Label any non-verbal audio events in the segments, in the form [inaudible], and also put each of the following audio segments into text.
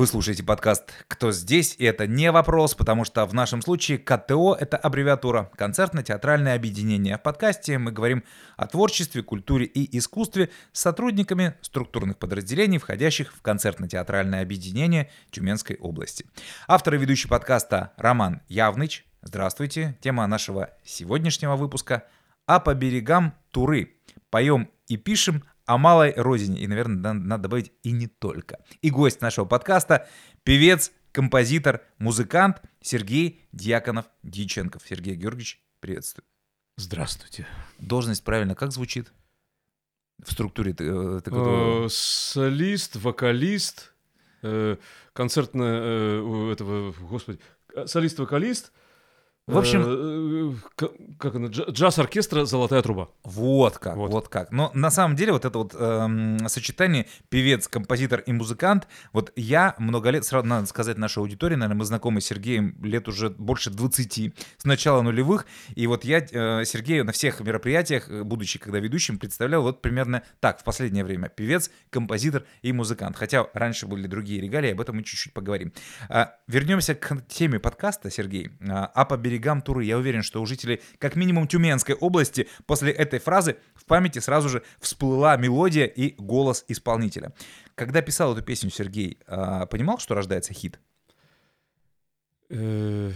Вы слушаете подкаст «Кто здесь?» И это не вопрос, потому что в нашем случае КТО — это аббревиатура «Концертно-театральное объединение». В подкасте мы говорим о творчестве, культуре и искусстве с сотрудниками структурных подразделений, входящих в концертно-театральное объединение Тюменской области. Автор и ведущий подкаста Роман Явныч. Здравствуйте. Тема нашего сегодняшнего выпуска «А по берегам Туры». Поем и пишем о малой родине. И, наверное, надо добавить и не только. И гость нашего подкаста — певец, композитор, музыкант Сергей Дьяконов-Дьяченков. Сергей Георгиевич, приветствую. Здравствуйте. Должность правильно как звучит? В структуре э, такого... Э, солист, вокалист, э, концертно этого, господи, солист-вокалист, в общем, э, как она, джаз-оркестра «Золотая труба». Вот как, вот, вот как. Но на самом деле вот это вот эм, сочетание певец, композитор и музыкант, вот я много лет, сразу надо сказать нашей аудитории, наверное, мы знакомы с Сергеем лет уже больше 20, с начала нулевых, и вот я э, Сергею на всех мероприятиях, э, будучи когда ведущим, представлял вот примерно так в последнее время. Певец, композитор и музыкант. Хотя раньше были другие регалии, об этом мы чуть-чуть поговорим. А, вернемся к теме подкаста, Сергей. А, а по берегам Туры. Я уверен, что у жителей как минимум Тюменской области после этой фразы в памяти сразу же всплыла мелодия и голос исполнителя. Когда писал эту песню Сергей, а, понимал, что рождается хит? Э,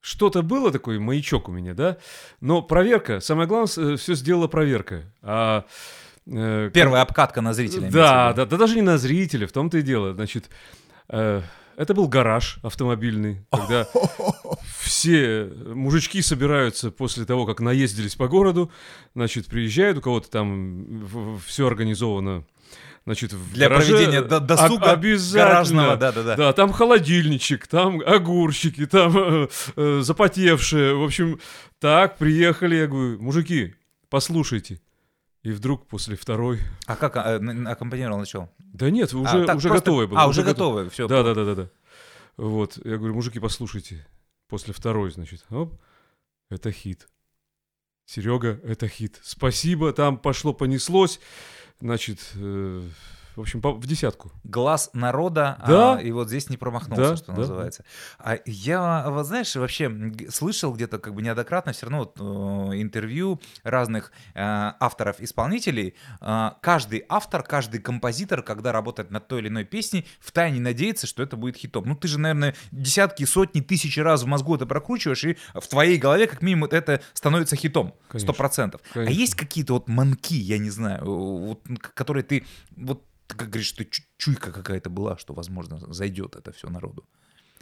что-то было такой маячок у меня, да? Но проверка, самое главное, э, все сделала проверка. А э, Первая обкатка на зрителя. Да, да, да, даже не на зрителя, в том-то и дело. Значит, это был гараж автомобильный, когда [laughs] все мужички собираются после того, как наездились по городу, значит, приезжают, у кого-то там все организовано значит, в Для гараже, проведения досуга обязательно, гаражного, да, да, да. Да, там холодильничек, там огурчики, там э, э, запотевшие, в общем, так, приехали, я говорю, мужики, послушайте, и вдруг после второй... А как а, аккомпанировал начал? Да нет, уже, а, уже просто... готовое было. А, уже, уже готовое, все. Да, да, да, да, да. Вот, я говорю, мужики, послушайте, после второй, значит, оп, это хит. Серега, это хит. Спасибо, там пошло, понеслось. Значит, э, в общем, в десятку. Глаз народа, а, да? а, и вот здесь не промахнулся, да, что да, называется. А я, вот знаешь, вообще слышал где-то как бы неоднократно все равно вот, э, интервью разных э, авторов-исполнителей. Э, каждый автор, каждый композитор, когда работает над той или иной песней, втайне надеется, что это будет хитом. Ну ты же, наверное, десятки, сотни, тысячи раз в мозгу это прокручиваешь, и в твоей голове как минимум это становится хитом. Сто процентов. А есть какие-то вот манки, я не знаю, вот, которые ты вот ты как говоришь, что чуйка какая-то была, что, возможно, зайдет это все народу.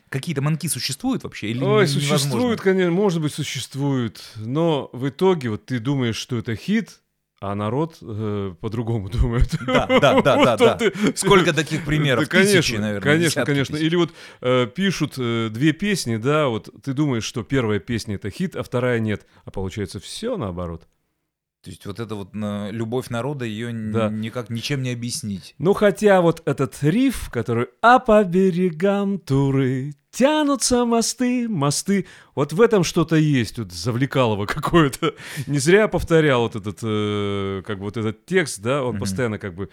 Какие-то манки существуют вообще или Ой, невозможно? существуют, конечно, может быть, существуют. Но в итоге вот ты думаешь, что это хит, а народ э, по-другому думает. Да, да, да, [laughs] да, да. Сколько [laughs] таких примеров? Да, конечно, Тысячи, наверное. Конечно, конечно. Тысяч. Или вот э, пишут э, две песни, да, вот ты думаешь, что первая песня это хит, а вторая нет, а получается все наоборот. То есть вот эта вот любовь народа, ее да. никак ничем не объяснить. Ну хотя вот этот риф, который «А по берегам Туры тянутся мосты, мосты», вот в этом что-то есть, вот завлекалово [laughs] какое-то. Не зря повторял вот этот, э, как бы вот этот текст, да, он mm-hmm. постоянно как бы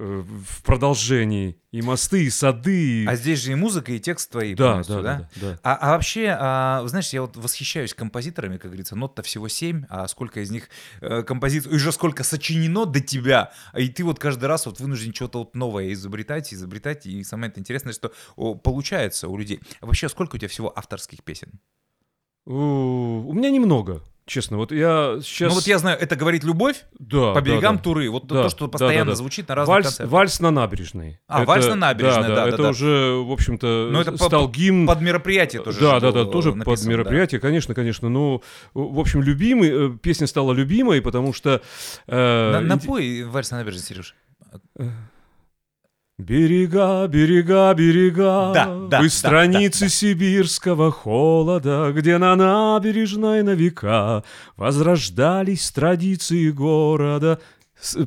Э, в продолжении. И мосты, и сады. А здесь же и музыка, и текст твои да, полностью, да? Да, да, да. А, а вообще, а, знаешь, я вот восхищаюсь композиторами, как говорится, нот-то всего семь, а сколько из них э, композиций, уже сколько сочинено до тебя, и ты вот каждый раз вот вынужден что-то вот новое изобретать, изобретать, и самое интересное, что о, получается у людей. А вообще, сколько у тебя всего авторских песен? У меня немного. Честно, вот я сейчас... Ну вот я знаю, это говорит любовь да, по берегам да, да. Туры. Вот да, то, что постоянно да, да, звучит на разных вальс, концертах. Вальс на набережной. А, это, вальс на набережной, да, да, да. Это да. уже, в общем-то, Но это стал по, гимн... Под мероприятие тоже. Да, да, да, тоже написан, под мероприятие, да. конечно, конечно. Ну, в общем, любимый, э, песня стала любимой, потому что... Э, на, напой вальс на набережной, Сереж. Берега, берега, берега, да, да, Вы страницы да, да. сибирского холода, Где на набережной на века Возрождались традиции города.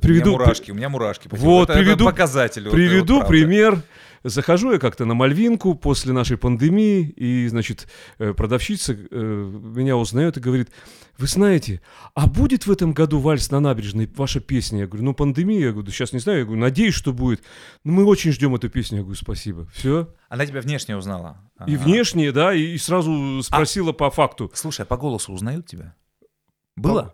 Приведу, у меня мурашки, у меня мурашки. Вот, это, приведу, это показатель. Приведу вот, пример. Захожу я как-то на Мальвинку после нашей пандемии, и, значит, э, продавщица э, меня узнает и говорит, вы знаете, а будет в этом году вальс на набережной ваша песня? Я говорю, ну, пандемия, я говорю, сейчас не знаю, я говорю, надеюсь, что будет. Но мы очень ждем эту песню, я говорю, спасибо. Все. Она тебя внешне узнала? И Ага. внешне, да, и, сразу спросила по факту. Слушай, а по голосу узнают тебя? Было?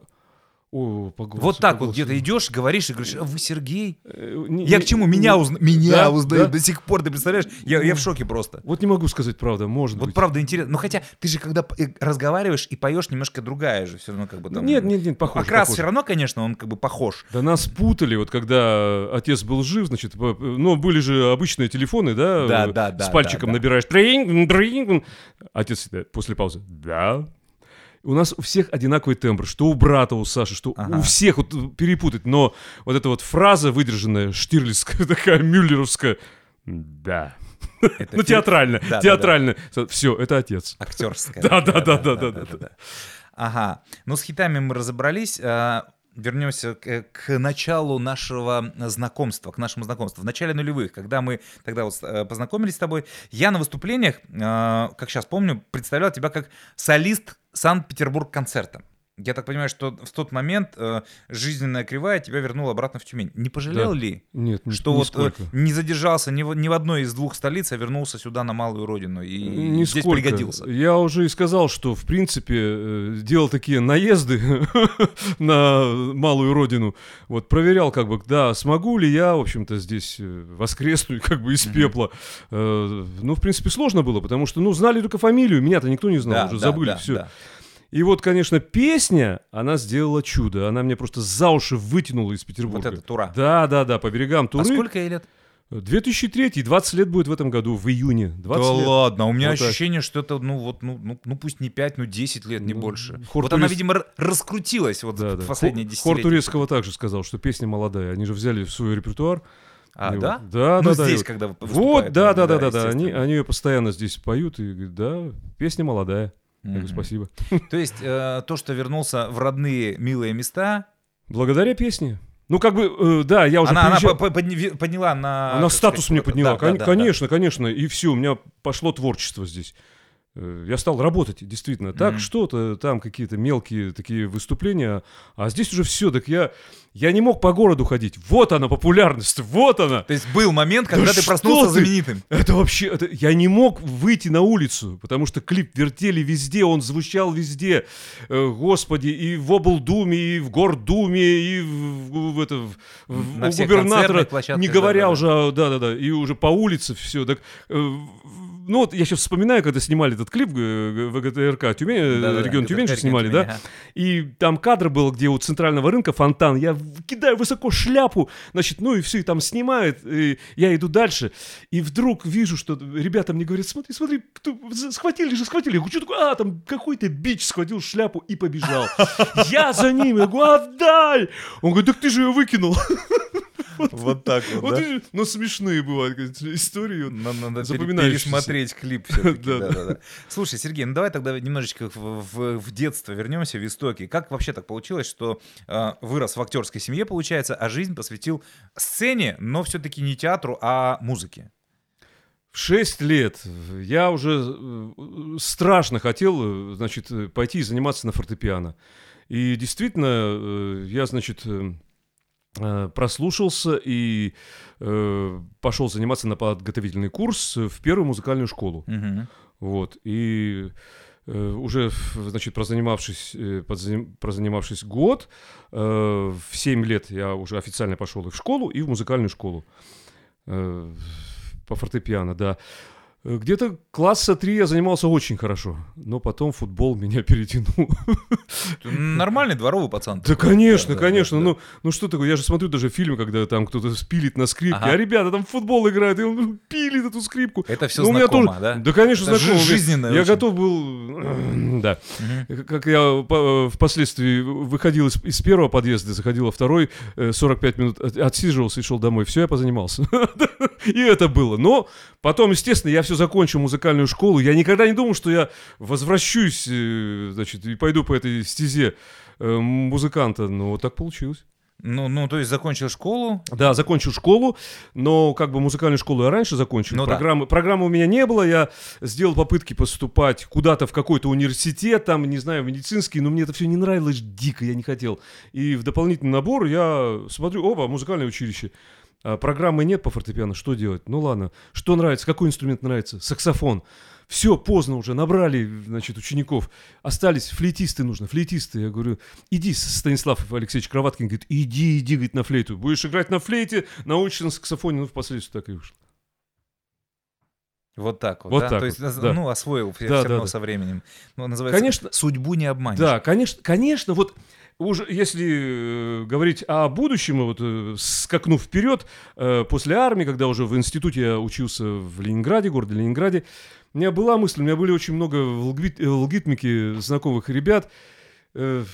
О, по голосу, вот так по вот где-то идешь, говоришь и говоришь, «А вы Сергей? Э, не- Я не- к чему? Меня, не- узна... меня Да, узнают да. до сих пор, ты представляешь? Я, я в шоке просто. Вот не могу сказать правда, может Вот быть. правда интересно. Ну хотя ты же когда э, разговариваешь и поешь, немножко другая же все равно как бы там. Нет, нет, нет, похож. Окрас похож. все равно, конечно, он как бы похож. Да нас путали, вот когда отец был жив, значит, по- ну, были же обычные телефоны, да? Да, э, да, да, С пальчиком да, да. набираешь. «Тринг, тринг». Отец после паузы. Да. У нас у всех одинаковый тембр, что у брата, у Саши, что Ага. у всех вот э, перепутать. Но вот эта вот фраза выдержанная, штирлицкая, [laughs] такая, мюллеровская, да. Ну, театрально, театрально. Все, это отец. Актерская. Да, да, да, да, да, да. Ага. Ну, с хитами мы разобрались. а, Вернемся к, к началу нашего знакомства, к нашему знакомству. В начале нулевых, когда мы тогда вот э, познакомились с тобой, я на выступлениях, э, как сейчас помню, представлял тебя как солист Санкт-Петербург концерта. Я так понимаю, что в тот момент э, жизненная кривая тебя вернула обратно в Тюмень. Не пожалел Да. ли, Нет, что вот э, нисколько. не задержался ни в, ни в одной из двух столиц, а вернулся сюда на малую родину и здесь Нисколько. пригодился? Я уже и сказал, что, в принципе, э, делал такие наезды [laughs] на малую родину. Вот, проверял, как бы, да, смогу ли я, в общем-то, здесь э, воскреснуть, [laughs] как бы, из пепла. Э, Ну, в принципе, сложно было, потому что, ну, знали только фамилию, меня-то никто не знал, Да, уже да, забыли да, все. да. И вот, конечно, песня, она сделала чудо. Она меня просто за уши вытянула из Вот Петербурга. это тура. Да, да, да, по берегам А Туры. сколько ей лет? 2003, 20 лет будет в этом году, в июне. 20 да лет. ладно, у меня Вот так. ощущение, что это, ну вот, ну, ну, ну пусть не 5, ну 10 лет, не Ну, больше. хор вот она, турист- видимо, р- раскрутилась вот Да, в да. последние Хор- Хор десятилетия. Турецкого также сказал, что песня молодая. Они же взяли в свой репертуар. А, И да? вот- Да, ну да, да. здесь, и когда вот, да, да, да, да, да. Они, они ее постоянно здесь поют и говорят, да, песня молодая. Я говорю, спасибо. То есть э, то, что вернулся в родные милые места, Благодаря песне. Ну, как бы, э, да, я уже она, она приезжал- подни- подняла на... Она статус сказать, мне подняла. да, Кон- да, да, конечно, конечно. И все, у меня пошло творчество здесь. Э, Я стал работать, действительно. Так Мгм. что-то, там какие-то мелкие такие выступления. А здесь уже все. Так я, я не мог по городу ходить. Вот она, популярность, вот она. То есть был момент, когда ты что проснулся ты? знаменитым. Это вообще, это, я не мог выйти на улицу, потому что клип вертели везде, он звучал везде. Э, господи, и в облдуме, и в гордуме, и в, в это, в- в- у губернатора, не говоря да-да-да. уже, о- да-да-да, и уже по улице все. Так, э, ну вот я сейчас вспоминаю, когда снимали этот клип э, в ГТРК, Тюмень, э, Да-да-да, регион это Тюмень же снимали, Тюмень, да? ага. И там кадр был, где у центрального рынка фонтан. Я кидаю высоко шляпу, значит, ну и все, и там снимают. И я иду дальше. И вдруг вижу, что ребята мне говорят, смотри, смотри, схватили же, схватили. Я говорю, что такое? А, там какой-то бич схватил шляпу и побежал. Я за ним, я говорю, отдай! Он говорит, так ты же ее выкинул. [laughs] Вот так вот, Ну, смешные бывают истории. Надо, пересмотреть клип все-таки. [laughs] Слушай, Сергей, ну давай тогда немножечко в, детство вернемся, в истоки. Как вообще так получилось, что э, вырос в актерской семье, получается, а жизнь посвятил сцене, но все-таки не театру, а музыке? В 6 лет я уже э, страшно хотел, э, значит, пойти и заниматься на фортепиано. И действительно, я, значит, прослушался и э, пошел заниматься на подготовительный курс в первую музыкальную школу. Мгм. Вот. И э, уже, значит, прозанимавшись, э, подзаним- прозанимавшись год, э, в 7 лет я уже официально пошел и в школу, и в музыкальную школу. Э, по фортепиано, да. Э, Где-то класса 3 я занимался очень хорошо, но потом футбол [laughs] меня перетянул. Ты нормальный дворовый пацан. Да, такой. конечно, Да, да, конечно. да, Ну, ну что такое, я же смотрю даже фильмы, когда там кто-то спилит на скрипке, Ага. а ребята там в футбол играют, и он пилит эту скрипку. Это все Ну, меня знакомо, тоже- да? Да, конечно, Это знакомо. жи- жизненное Я очень. готов был... [clears throat] Да. Мгм. Как я по- впоследствии выходил из, из первого подъезда, заходил во второй, э, 45 минут от- отсиживался и шел домой. Все, я позанимался. [laughs] И это было. Но потом, естественно, я все закончил музыкальную школу. Я никогда не думал, что я возвращусь, э, значит, и пойду по этой стезе э, музыканта. Но вот так получилось. Ну, ну, то есть закончил школу. Да, закончил школу, но как бы музыкальную школу я раньше закончил. Ну да. программы, программы у меня не было, я сделал попытки поступать куда-то в какой-то университет, там, не знаю, в медицинский, но мне это все не нравилось дико, я не хотел. И в дополнительный набор я смотрю, оба, музыкальное училище. А программы нет по фортепиано, что делать? Ну ладно, что нравится, какой инструмент нравится? Саксофон. Все, поздно уже, набрали, значит, учеников. Остались флейтисты нужно, флейтисты. Я говорю, иди, Станислав Алексеевич Кроваткин, говорит, иди, иди, говорит, на флейту. Будешь играть на флейте, научишься на саксофоне. Ну, впоследствии так и вышло. Вот так вот, Вот да? так То есть, вот, ну, да. ну, освоил все, Да, все да, равно да. со временем. Ну, называется, Конечно. судьбу не обманешь. Да, конечно, конечно, вот уже если э, говорить о будущем, вот э, скакнув вперед, э, после армии, когда уже в институте я учился в Ленинграде, городе Ленинграде, у меня была мысль, у меня были очень много в алгорит- э, знакомых ребят. Э,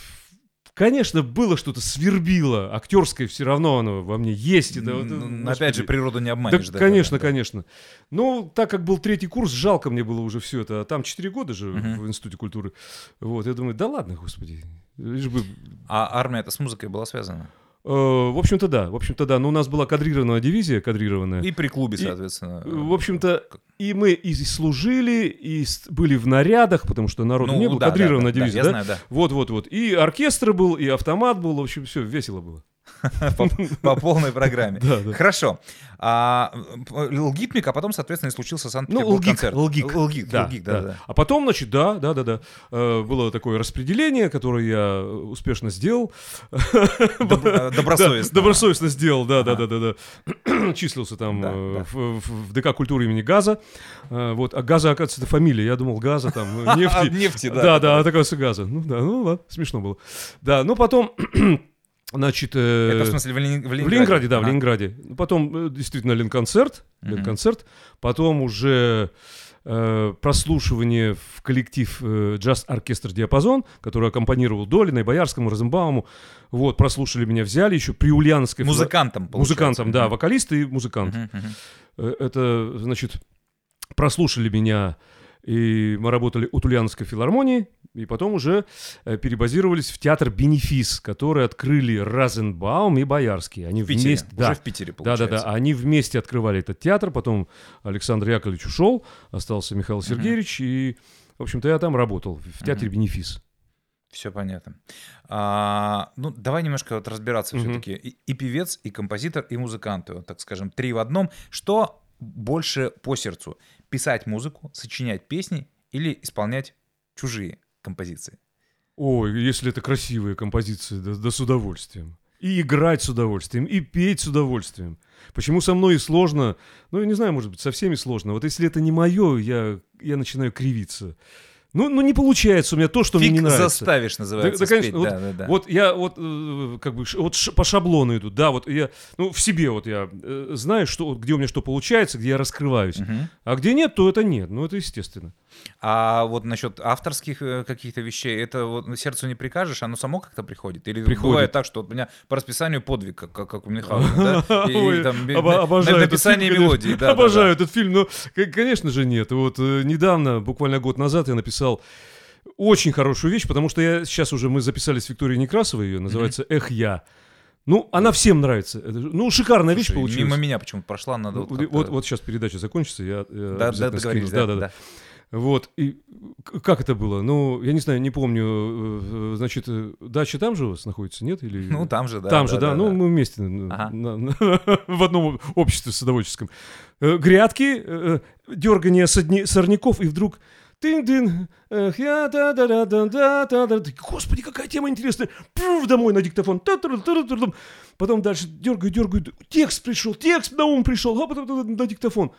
Конечно, было что-то свербило, актерское все равно оно во мне есть. Это, вот, М, э, Опять же, природу не Да, обманешь. да, конечно, да, да. конечно. Ну, так как был третий курс, жалко мне было уже все это. А Там 4 года же Мгм. в Институте культуры. Вот, я думаю, да ладно, господи. Лишь бы... А армия это с музыкой была связана? Э, в общем-то, да. В общем-то, да. Но у нас была кадрированная дивизия, кадрированная. И при клубе, И, соответственно. Э, В общем-то, и мы и служили, и были в нарядах, потому что народ ну, не был, да, да, кадрированная да, да, дивизия, да? знаю, да. Вот-вот-вот. И оркестр был, и автомат был, в общем, все весело было. [laughs] По, по полной программе. Да, да. Хорошо. А, а потом, соответственно, и случился Ну, Санкт-Петербург лгик, концерт. лгик. Лгик, Да, лгик, да. да, да. А потом, значит, да, да, да, да. Э, было такое распределение, которое я успешно сделал. Доб- [laughs] Добросовестно. Да, добросовестно сделал, да, да, да, да, да. [clears throat] Числился там Да, э, да. В, ДК культуры имени Газа. Э, Вот, а Газа, оказывается, это фамилия. Я думал, Газа там, [laughs] нефти. нефти, да. Да, да, это, оказывается, Газа. Ну да, ну ладно, смешно было. Да, ну потом, [clears throat] значит... э, Это в смысле в Лени- в в Ленинграде? Ленинграде, да, в Ага. Ленинграде. Ну, Потом, э, действительно, Ленконцерт. Ленконцерт. Потом уже э, прослушивание в коллектив э, джаз-оркестр «Диапазон», который аккомпанировал Долиной, Боярскому, Розенбауму. Вот, прослушали меня, взяли еще при Ульяновской... Музыкантом, получается. Музыкантом, да, вокалист и музыкант. Э, Это, значит, прослушали меня, и мы работали у Тульяновской филармонии, и потом уже э, перебазировались в театр «Бенефис», который открыли Розенбаум и Боярский. Они В Питере. вместе... Уже Да, в Питере, да, да, получается. да. Они вместе открывали этот театр, потом Александр Яковлевич ушел, остался Михаил Сергеевич, и, в общем-то, я там работал, в театре Мгм. «Бенефис». Все понятно. А, ну, давай немножко вот разбираться Мгм. все-таки. И, и певец, и композитор, и музыкант, вот так скажем, три в одном. Что больше по сердцу? Писать музыку, сочинять песни или исполнять чужие композиции? Ой, если это красивые композиции, да, да с удовольствием. И играть с удовольствием, и петь с удовольствием. Почему со мной сложно? Ну, я не знаю, может быть, со всеми сложно. Вот если это не мое, я, я начинаю кривиться. Ну, ну, не получается у меня то, что Фиг мне не нравится. заставишь, называется, Да, да, конечно, спеть. вот- Да, да, да. Вот я вот э, как бы вот ш- по шаблону иду, да, вот я, ну, в себе вот я э, знаю, что, где у меня что получается, где я раскрываюсь. Мгм. А где нет, то это нет, ну, это естественно. А вот насчет авторских э, каких-то вещей, это вот сердцу не прикажешь, оно само как-то приходит? Или Приходит. бывает так, что у меня по расписанию подвиг, как, как, у да? [laughs] И- там на- обожаю написание фильм, мелодии. да, да, да. Обожаю этот фильм, но, конечно же, нет. Вот э, недавно, буквально год назад, я написал очень хорошую вещь, потому что я сейчас уже мы записали с Викторией Некрасовой ее, называется «Эх, я». Ну, она всем нравится. Ну, шикарная вещь Слушай, получилась. Мимо меня почему-то прошла, надо Ну, вот вот, вот, сейчас передача закончится, я, Да, да, скину. да, Да-да-да. да. Вот, и как это было? Ну, я не знаю, не помню, э, значит, э, дача там же у вас находится, нет? Или... Ну, там же, да. Там же, да, ну мы вместе Ага. на- на- [laughs] в одном обществе садоводческом. Э, Грядки, дергание сорняков, и вдруг тын-дын, эх, я да да да да да да да Господи, какая тема интересная. Пф, домой на диктофон. Потом дальше дергаю, дергаю. Текст пришел, текст на ум пришел, а потом на диктофон.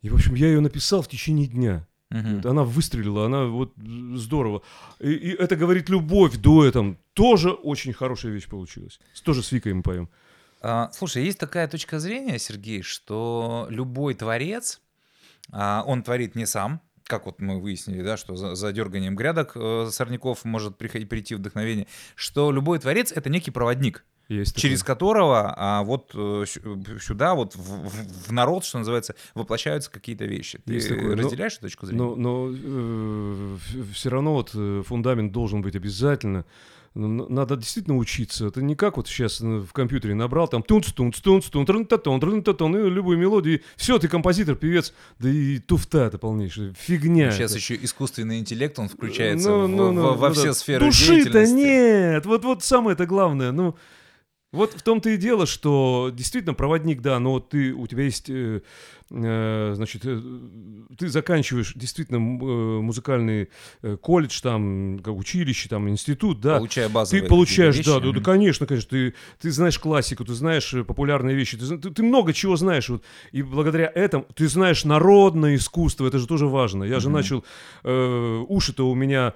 И, в общем, я ее написал в течение дня. Вот Она выстрелила, она вот здорово. И, и это говорит любовь дуэтом. Тоже очень хорошая вещь получилась. Тоже с Викой мы поем. А, Слушай, есть такая точка зрения, Сергей, что любой творец, а, он творит не сам, как вот мы выяснили, да, что за, за дерганием грядок э, сорняков может приходить, прийти вдохновение, что любой творец — это некий проводник, Есть такое. через которого а, вот э, сю- сюда, вот в, в- народ, что называется, воплощаются какие-то вещи. Ты Есть такое, но- разделяешь эту точку зрения? Но, но все равно вот э, фундамент должен быть обязательно. надо действительно учиться. Это не как вот сейчас э, в компьютере набрал там тунц тунц тунц тун трын та тон трын та тон и любую мелодию. Все, ты композитор, певец. Да и туфта это полнейшая фигня. Сейчас это. еще искусственный интеллект, он включается Ну, в- ну, в- ну, во ну все да. сферы Души-то нет. Вот, вот самое-то главное. Ну, вот в том-то и дело, что действительно проводник, да, но ты, у тебя есть, э, значит, э, ты заканчиваешь действительно э, музыкальный э, колледж, там, училище, там, институт, да. Получая базовые Ты получаешь, какие-то да, вещи. да, да, конечно, конечно, ты, ты знаешь классику, ты знаешь э, популярные вещи, ты, ты, ты много чего знаешь, вот, и благодаря этому ты знаешь народное искусство, это же тоже важно. Я же Мгм. начал, э, уши-то у меня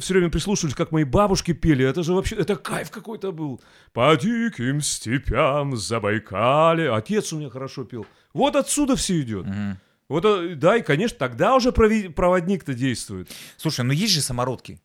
все время прислушивались, как мои бабушки пели, это же вообще, это кайф какой-то был. По диким степям Забайкале, отец у меня хорошо пел. Вот отсюда все идет. Мгм. Вот, э, да, и, конечно, тогда уже проводник-то действует. Слушай, ну есть же самородки.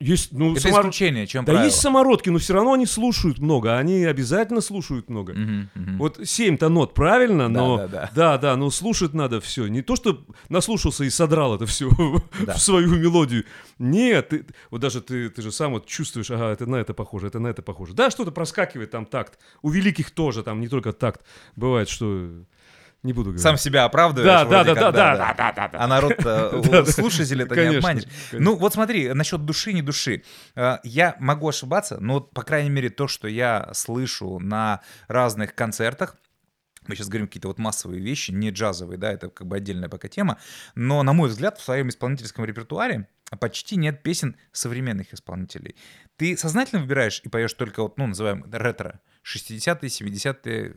Есть, ну, Это самор- исключение, чем Да правило. есть самородки, но все равно они слушают много, они обязательно слушают много. Мгм, мгм. Вот семь-то нот правильно, Да, но да, да. да, да, но слушать надо все. Не то, что наслушался и содрал это все [laughs] Да. в свою мелодию. Нет, ты- вот даже ты, ты же сам вот чувствуешь, ага, это на это похоже, это на это похоже. Да, что-то проскакивает там такт. У великих тоже там не только такт. Бывает, что не буду говорить. Сам себя оправдываешь. Да, да, да, да, да, да, да, да, да. А народ-то, [laughs] Да, да. слушателей это не обманешь. Ну, вот смотри, насчет души, не души. Э, Я могу ошибаться, но, по крайней мере, то, что я слышу на разных концертах, мы сейчас говорим какие-то вот массовые вещи, не джазовые, да, это как бы отдельная пока тема, но, на мой взгляд, в своем исполнительском репертуаре почти нет песен современных исполнителей. Ты сознательно выбираешь и поешь только вот, ну, называем ретро, 60-е, 70-е,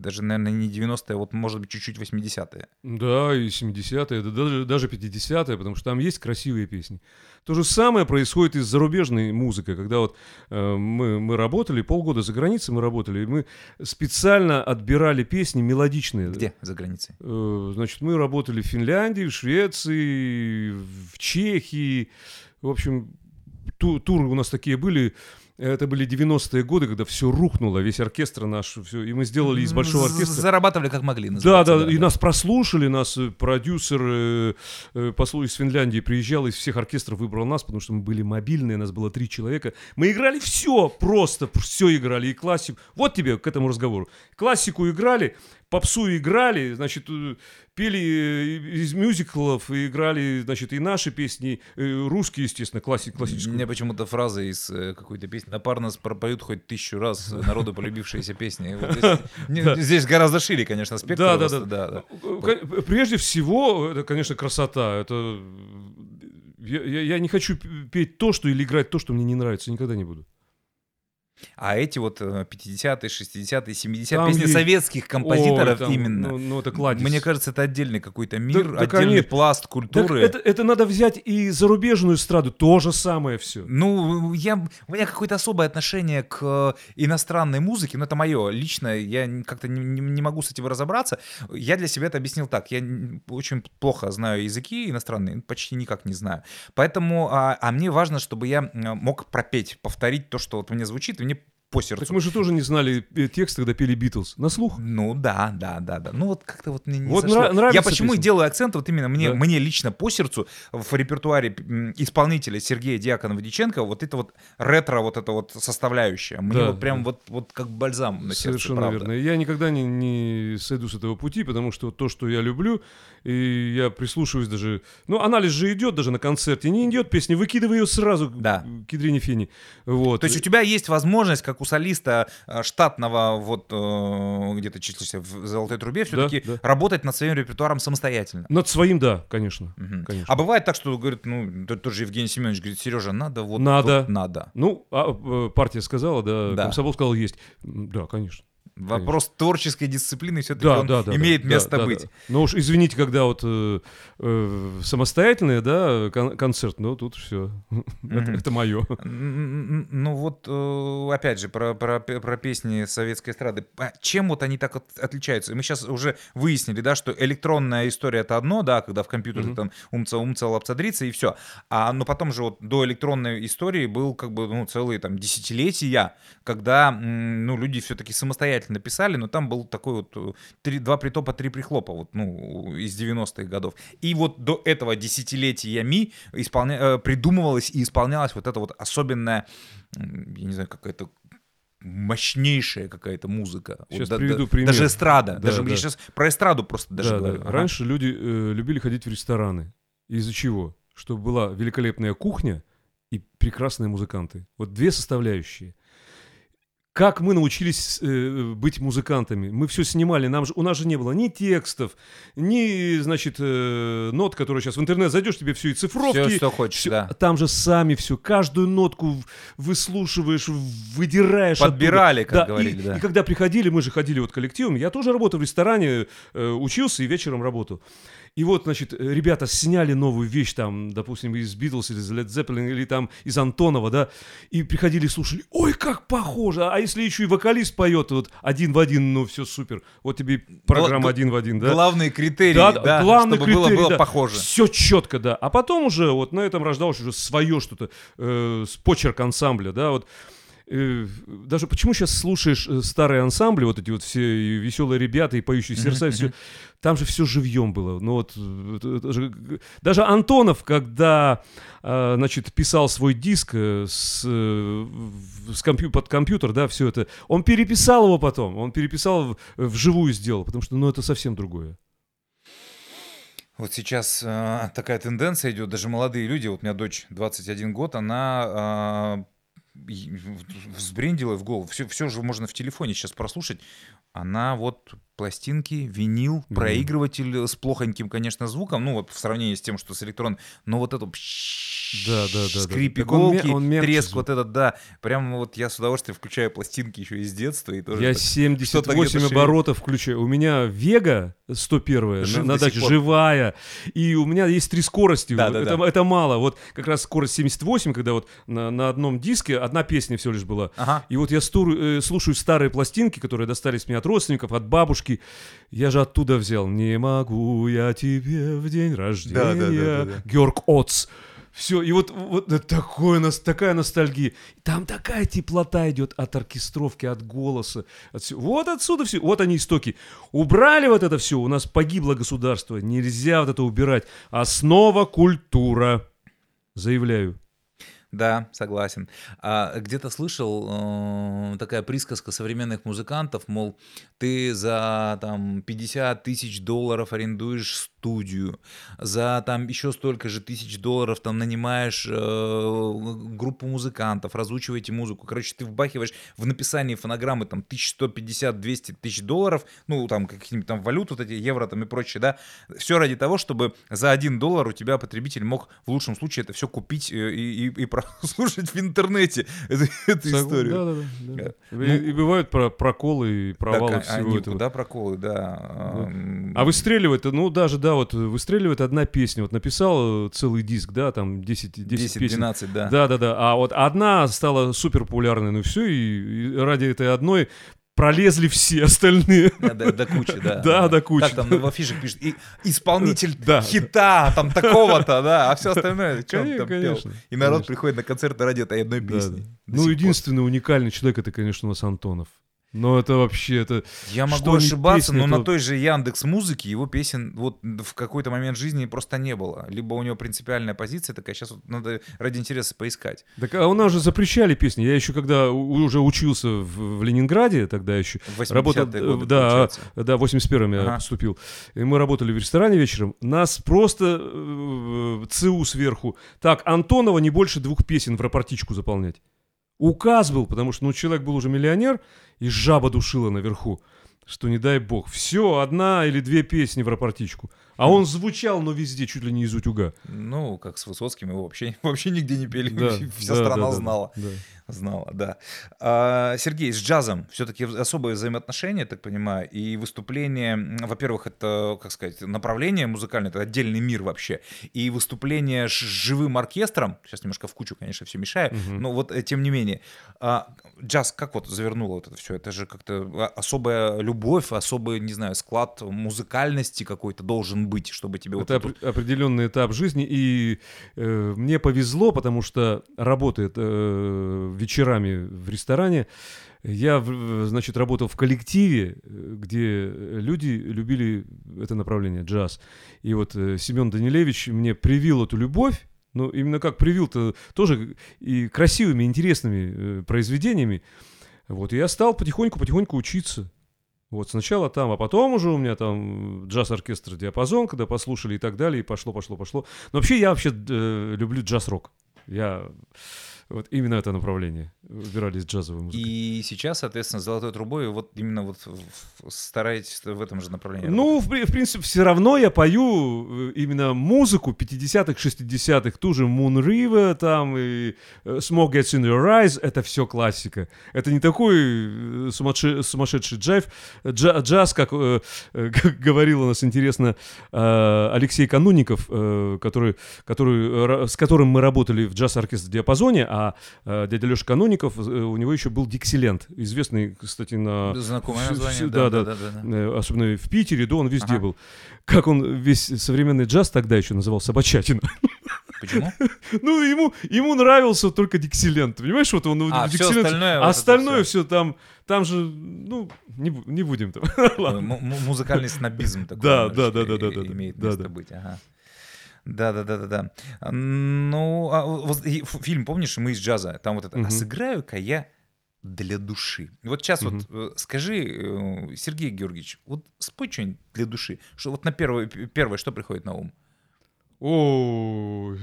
даже, наверное, не 90-е, вот, может быть, чуть-чуть 80-е. Да, и 70-е, да даже, даже 50-е, потому что там есть красивые песни. То же самое происходит и с зарубежной музыкой, когда вот э, мы, мы работали, полгода за границей мы работали, и мы специально отбирали песни мелодичные. Где за границей? Э, значит, мы работали в Финляндии, в Швеции, в Чехии. В общем, ту- туры у нас такие были. Это были 90-е годы, когда все рухнуло, весь оркестр наш, все, и мы сделали из большого оркестра. Зарабатывали как могли, Да, называется, да, и нас прослушали, нас э, продюсер э, э, послу из Финляндии приезжал, из всех оркестров выбрал нас, потому что мы были мобильные, нас было три человека. Мы играли все, просто все играли, и классику. Вот тебе к этому разговору. Классику играли, попсу играли, значит, э, пели э, из мюзиклов, и играли, значит, и наши песни, э, русские, естественно, классик, классическую. Мне почему-то фраза из какой-то песни «На пар нас пропоют хоть тысячу раз народу полюбившиеся песни». [laughs] Здесь, гораздо шире, конечно, спектр. Да, да, да. Прежде всего, это, конечно, красота. Это я, я- я не хочу петь то, что или играть то, что мне не нравится, никогда не буду. А эти вот э, 50-е, 60-е, 70-е Там песни есть- советских композиторов Ой, там, именно. Ну, ну, это кладезь. Мне кажется, это отдельный какой-то мир, да, отдельный конечно. пласт Так культуры. это, это надо взять и зарубежную эстраду, то же самое все. Ну, я, у меня какое-то особое отношение к э, иностранной музыке, но это мое личное, я как-то не, не- могу с этим разобраться. Я для себя это объяснил так, я очень плохо знаю языки иностранные, почти никак не знаю. Поэтому, а, а мне важно, чтобы я мог пропеть, повторить то, что вот мне звучит, по сердцу. Так мы же тоже не знали э, текст, когда пели Битлз. На слух. Ну да, да, да, да. Ну вот как-то вот мне не Вот зашло. нра- Я почему и песня? делаю акцент вот именно мне, Да. мне лично по сердцу в репертуаре исполнителя Сергея Дьяконова Диченко вот это вот ретро вот это вот составляющая. Мне Да, вот прям да. вот вот как бальзам на сердце, Совершенно правда. верно. Я никогда не, не сойду с этого пути, потому что то, что я люблю, и я прислушиваюсь даже... Ну, анализ же идет даже на концерте. Не идет песня, выкидывай ее сразу Да. к ядрине фени. Вот. То есть у тебя есть возможность, как у солиста э, штатного, вот э, где-то числишься в золотой трубе, все-таки да. работать над своим репертуаром самостоятельно. Над своим, да, конечно. Мгм. конечно. А бывает так, что говорит, ну, тоже Евгений Семенович говорит, Сережа, надо вот Надо. тут надо. Ну, а, э, партия сказала, да, Да. комсомол сказал, есть. Да, конечно. Вопрос творческой дисциплины все-таки Да, он да, да. имеет да, место да, быть. да. Но уж извините, когда вот э, э, самостоятельный, да, кон- концерт, ну тут все. [laughs] это, мое. Ну вот, э, опять же, про, про, про песни советской эстрады. А Чем вот они так от- отличаются? Мы сейчас уже выяснили, да, что электронная история это одно, да, когда в компьютере там умца, умца, лапцадрица и все. А, но потом же вот до электронной истории был как бы, ну, целые там десятилетия, когда, ну, люди все-таки самостоятельно самостоятельно писали, но там был такой вот э, три, два притопа, три прихлопа вот, ну, из 90-х годов. И вот до этого десятилетия Ми исполня... Э, придумывалась и исполнялась вот эта вот особенная, я не знаю, какая-то мощнейшая какая-то музыка. Сейчас вот, приведу да, пример. Даже эстрада. Да, даже да. я сейчас про эстраду просто даже Да, говорю. да. Ага. Раньше люди э, любили ходить в рестораны. Из-за чего? Чтобы была великолепная кухня и прекрасные музыканты. Вот две составляющие. Как мы научились э, быть музыкантами? Мы все снимали, нам же, у нас же не было ни текстов, ни, значит, э, нот, которые сейчас в интернет зайдешь, тебе все и цифровки. Все, что хочешь, всё- да. Там же сами все, каждую нотку выслушиваешь, выдираешь. Подбирали, оттуда. как Да, говорили, и, да. и когда приходили, мы же ходили вот коллективом, я тоже работал в ресторане, э, учился и вечером работал. И вот, значит, ребята сняли новую вещь там, допустим, из Битлз или из Led Zeppelin или там из Антонова, да, и приходили слушали, ой, как похоже, а если еще и вокалист поет, вот один в один, ну все супер, вот тебе программа Гла- один в один, да. Главные критерии, Да, да, главный чтобы было, критерий, было да. похоже. Все четко, да. А потом уже вот на этом рождалось уже свое что-то, э, с почерк ансамбля, да, вот. Э, даже почему сейчас слушаешь э, старые ансамбли, вот эти вот все веселые ребята и поющие сердца, и все, там же все живьем было. Ну вот, э, это- это же г- даже Антонов, когда, э, значит, писал свой диск э, с, э, с компью- под компьютер, да, все это, он переписал его потом, он переписал в- вживую сделал, потому что, ну, это совсем другое. Вот сейчас э, такая тенденция идет, даже молодые люди, вот у меня дочь 21 год, она э, взбрендила в голову, все, все же можно в телефоне сейчас прослушать, она вот пластинки, винил, Винил. проигрыватель с плохоньким, конечно, звуком, ну вот в сравнении с тем, что с электрон, но вот это Да, да, да, да. скрип он ме- иголки, он мягче треск звук. вот этот, да, прям вот я с удовольствием включаю пластинки еще из детства и тоже Я так- 78 где-то оборотов включаю. У меня Вега 101 Жив на, на даче живая. И у меня есть три скорости. Да, Вот да, это, да. это мало. Вот как раз скорость 78, когда вот на, на одном диске одна песня всего лишь была. Ага. И вот я стур- э, слушаю старые пластинки, которые достались мне от родственников, от бабушки. Я же оттуда взял. Не могу я тебе в день рождения. Да, да, да, да, да. Георг Оц. Все, и вот, вот такое, такая ностальгия. Там такая теплота идет от оркестровки, от голоса. От всего. Вот отсюда все. Вот они истоки. Убрали вот это все, у нас погибло государство. Нельзя вот это убирать. Основа культура. Заявляю. Да, согласен. А где-то слышал э, такая присказка современных музыкантов, мол, ты за там 50 тысяч долларов арендуешь студию, за там еще столько же тысяч долларов там нанимаешь э, группу музыкантов, разучиваете музыку. Короче, ты вбахиваешь в написании фонограммы там 1150-200 тысяч долларов, ну там какие-нибудь там валют, вот эти евро там и прочее, да, все ради того, чтобы за один доллар у тебя потребитель мог в лучшем случае это все купить э, и, и, и прослушать в интернете [laughs] эту, эту Сог- историю. Да, да, да, да. Ну, И, и бывают про- проколы и Да, провалы ка- всего они этого. куда проколы, да. Ам, А выстреливает, ну даже, да, вот выстреливает одна песня. Вот написал целый диск, да, там 10, 10, песен. 10-12, да. Да, да, да. А вот одна стала супер популярной, ну все, и, и ради этой одной пролезли все остальные. Да, да, до кучи, да. Да, до кучи. Как там в афишах пишет, и исполнитель Да. хита, там такого-то, да, а все остальное, что он Конечно, там пел. конечно, И народ конечно. приходит на концерты ради этой одной Да, песни. да. До Ну, единственный уникальный человек это, конечно, у нас Антонов. Но это вообще, это... Я могу что ошибаться, но то- на той же Яндекс Музыке его песен вот в какой-то момент жизни просто не было. Либо у него принципиальная позиция такая, сейчас вот надо ради интереса поискать. Так, а у нас же запрещали песни. Я еще когда уже учился в, в Ленинграде, тогда еще В 80-е работал, годы, э, да, получается. да, в 81-м я Ага. поступил. И мы работали в ресторане вечером. Нас просто э, ЦУ сверху. Так, Антонова не больше двух песен в рапортичку заполнять. Указ был, потому что ну, человек был уже миллионер, и жаба душила наверху. Что не дай бог. Все, одна или две песни в рапортичку. А он звучал, но везде, чуть ли не из утюга. Ну, как с Высоцким, его вообще, [laughs] вообще нигде не пели. Да, [laughs] Вся да, страна да, знала. да. Знала, да. А, Сергей, с джазом все-таки особые взаимоотношения, я так понимаю, и выступление, во-первых, это, как сказать, направление музыкальное, это отдельный мир вообще, и выступление с живым оркестром, сейчас немножко в кучу, конечно, все мешаю, Мгм. но вот э, тем не менее, а, джаз как вот завернуло вот это все? Это же как-то а, особая любовь, особый, не знаю, склад музыкальности какой-то должен должен быть, чтобы тебе вот Это эту- опре- определенный этап жизни, и э, мне повезло, потому что работает э, вечерами в ресторане. Я, значит, работал в коллективе, где люди любили это направление, джаз. И вот э, Семен Данилевич мне привил эту любовь, ну, именно как привил-то, тоже и красивыми, интересными э, произведениями. Вот, и я стал потихоньку-потихоньку учиться. Вот сначала там, а потом уже у меня там джаз-оркестр «Диапазон», когда послушали и так далее, и пошло, пошло, пошло. Но вообще я вообще э, люблю джаз-рок. Я вот именно это направление выбирались джазовой музыкой. И сейчас, соответственно, золотой трубой вот именно вот стараетесь в этом же направлении. Ну, в, в принципе, все равно я пою э, именно музыку 50-х, 60-х, ту же Moon River, там, и э, Smoke Gets in Your Eyes, это все классика. Это не такой э, сумасше- сумасшедший джайв, джа- джаз, как, э, [laughs] как говорил у нас, интересно, э, Алексей Канунников, э, который, который, с которым мы работали в джаз-оркестре «Диапазоне», а э, дядя Леша Канунников, э, у него еще был «Диксиленд», известный, кстати, на... Знакомое название. да, да, да, да, да. Э, особенно в Питере, да, он везде Ага. был. Как он весь современный джаз тогда еще называл собачатина. Почему? [laughs] ну, ему, ему нравился только Диксиленд, понимаешь, вот он А, в всё Dixieland- остальное а вот остальное всё. все там, там же, ну, не, не будем там. Музыкальный снобизм такой Да, да, да, да, да, да, имеет да, место да. быть. Ага. Да, да, да, да, да. А, Ну, а вот фильм, помнишь, мы из джаза, там вот это, а Мгм. сыграю-ка я для души. Вот сейчас Мгм. вот э, скажи, э, Сергей Георгиевич, вот спой что-нибудь для души. Что вот на первое, первое, что приходит на ум? О,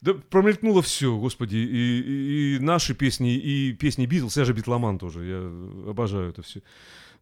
да промелькнуло все, господи, и, и- и наши песни, и песни Битлз, я же битломан тоже, я обожаю это все.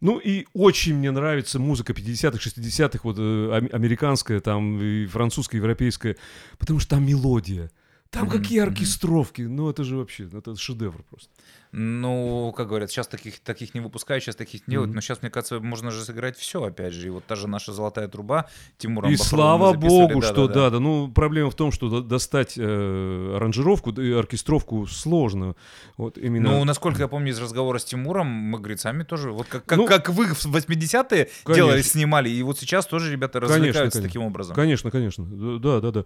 Ну и очень мне нравится музыка 50-х, 60-х, вот э, ам- американская, там и французская, европейская, потому что там мелодия. Там Мгм, какие оркестровки, ну это же вообще, это шедевр просто. Ну, как говорят, сейчас таких, таких не выпускают, сейчас таких не делают, Мгм. но сейчас, мне кажется, можно же сыграть все, опять же. И вот та же наша «Золотая труба» Тимура И слава богу, что да-да-да. да, да. Ну, проблема в том, что до- достать э, аранжировку и оркестровку сложно. Вот именно. Ну, насколько я помню из разговора с Тимуром, мы, говорит, сами тоже, вот как, как, Ну, как вы в 80-е конечно. делали, снимали, и вот сейчас тоже ребята Конечно, развлекаются конечно. таким образом. Конечно, конечно. Да, да, да.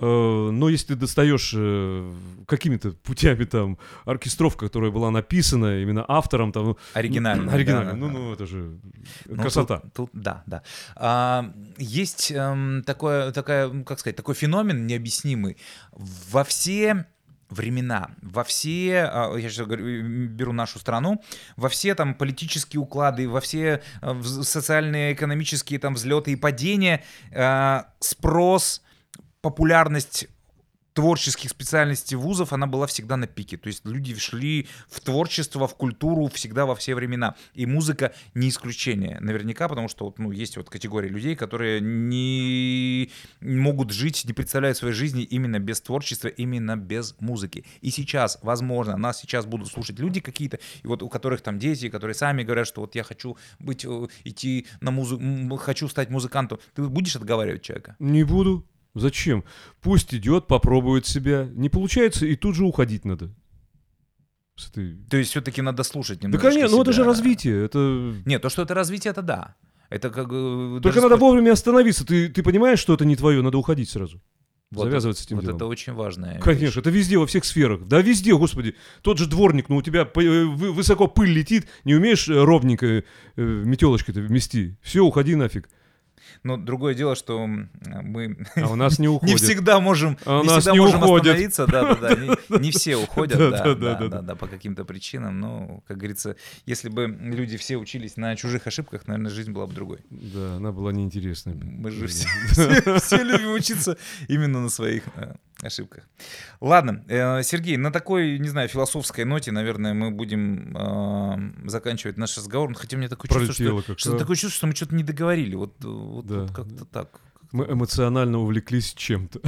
Э, Но если ты достаешь э, какими-то путями там оркестровка, которая была написана именно автором, там, ну, Оригинально. оригинально, да, ну, да. ну, это же Ну, красота. Тут, тут- да, да. А, есть эм, такое, такая, как сказать, такой феномен необъяснимый. Во все времена, во все, а, я сейчас говорю, беру нашу страну, во все там политические уклады, во все э, социальные, экономические там взлеты и падения, э, спрос, популярность творческих специальностей вузов, она была всегда на пике. То есть люди шли в творчество, в культуру всегда во все времена. И музыка не исключение. Наверняка, потому что вот, ну, есть вот категория людей, которые не могут жить, не представляют своей жизни именно без творчества, именно без музыки. И сейчас, возможно, нас сейчас будут слушать люди какие-то, и вот у которых там дети, которые сами говорят, что вот я хочу быть, э, идти на музыку, хочу стать музыкантом. Ты будешь отговаривать человека? Не буду. Зачем? Пусть идет, попробует себя. Не получается, и тут же уходить надо. С этой... То есть все-таки надо слушать Да, немножечко конечно, ну это же себя. развитие. Это Нет, то, что это развитие, это да. Это как... э, Только даже надо вовремя остановиться. Ты, ты понимаешь, что это не твое, надо уходить сразу. Вот завязывать с этим Вот делом. это очень важно. Конечно, это везде, во всех сферах. Да, везде, господи. Тот же дворник, ну у тебя э, вы- высоко пыль летит, не умеешь ровненько э, метелочкой-то вмести. Все, уходи нафиг. Но другое дело, что мы А у нас не [laughs] не уходит. всегда можем, А у не нас всегда не можем уходят. остановиться. Да, да, да. Не, [laughs] не все уходят, Да, да, да, да, да, да, да. да, по каким-то причинам. Но, как говорится, если бы люди все учились на чужих ошибках, наверное, жизнь была бы другой. Да, она была неинтересной. Мы же все, [laughs] все- все любим учиться именно на своих э, ошибках. Ладно, э, Сергей, на такой, не знаю, философской ноте, наверное, мы будем э, заканчивать наш разговор. Хотя мне такое чувство, что, что такое чувство, что мы что-то не договорили. Вот, вот, Да. вот как-то так. Мы эмоционально увлеклись чем-то.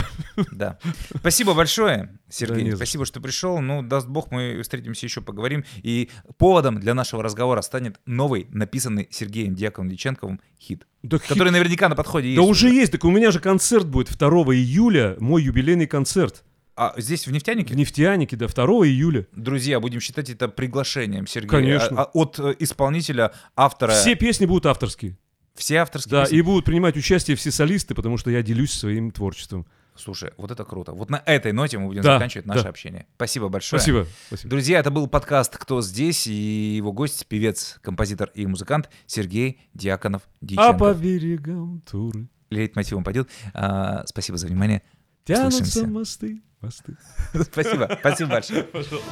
Да. Спасибо большое, Да Сергей. за Спасибо, что пришел. Ну, даст бог, мы встретимся еще, поговорим. И поводом для нашего разговора станет новый, написанный Сергеем Дьяковым Дьяченковым хит, Да, который наверняка на подходе да есть. уже есть, так у меня же концерт будет 2 июля, мой юбилейный концерт. А здесь, в «Нефтянике»? В нефтянике, да, 2 июля. Друзья, будем считать это приглашением Сергея. Конечно. а- а от э, исполнителя, автора. Все песни будут авторские. Все авторские Да, песни. и будут принимать участие все солисты, потому что я делюсь своим творчеством. Слушай, вот это круто. Вот на этой ноте мы будем да, заканчивать наше да. общение. Спасибо большое. Спасибо, спасибо. Друзья, это был подкаст «Кто здесь?» и его гость, певец, композитор и музыкант Сергей Диаконов Дьяченко. А по берегам Туры. Лейтмотивом пойдет. А, спасибо за внимание. Тянутся Слышимся. мосты. мосты. [laughs] Спасибо. Спасибо большое. Пожалуйста.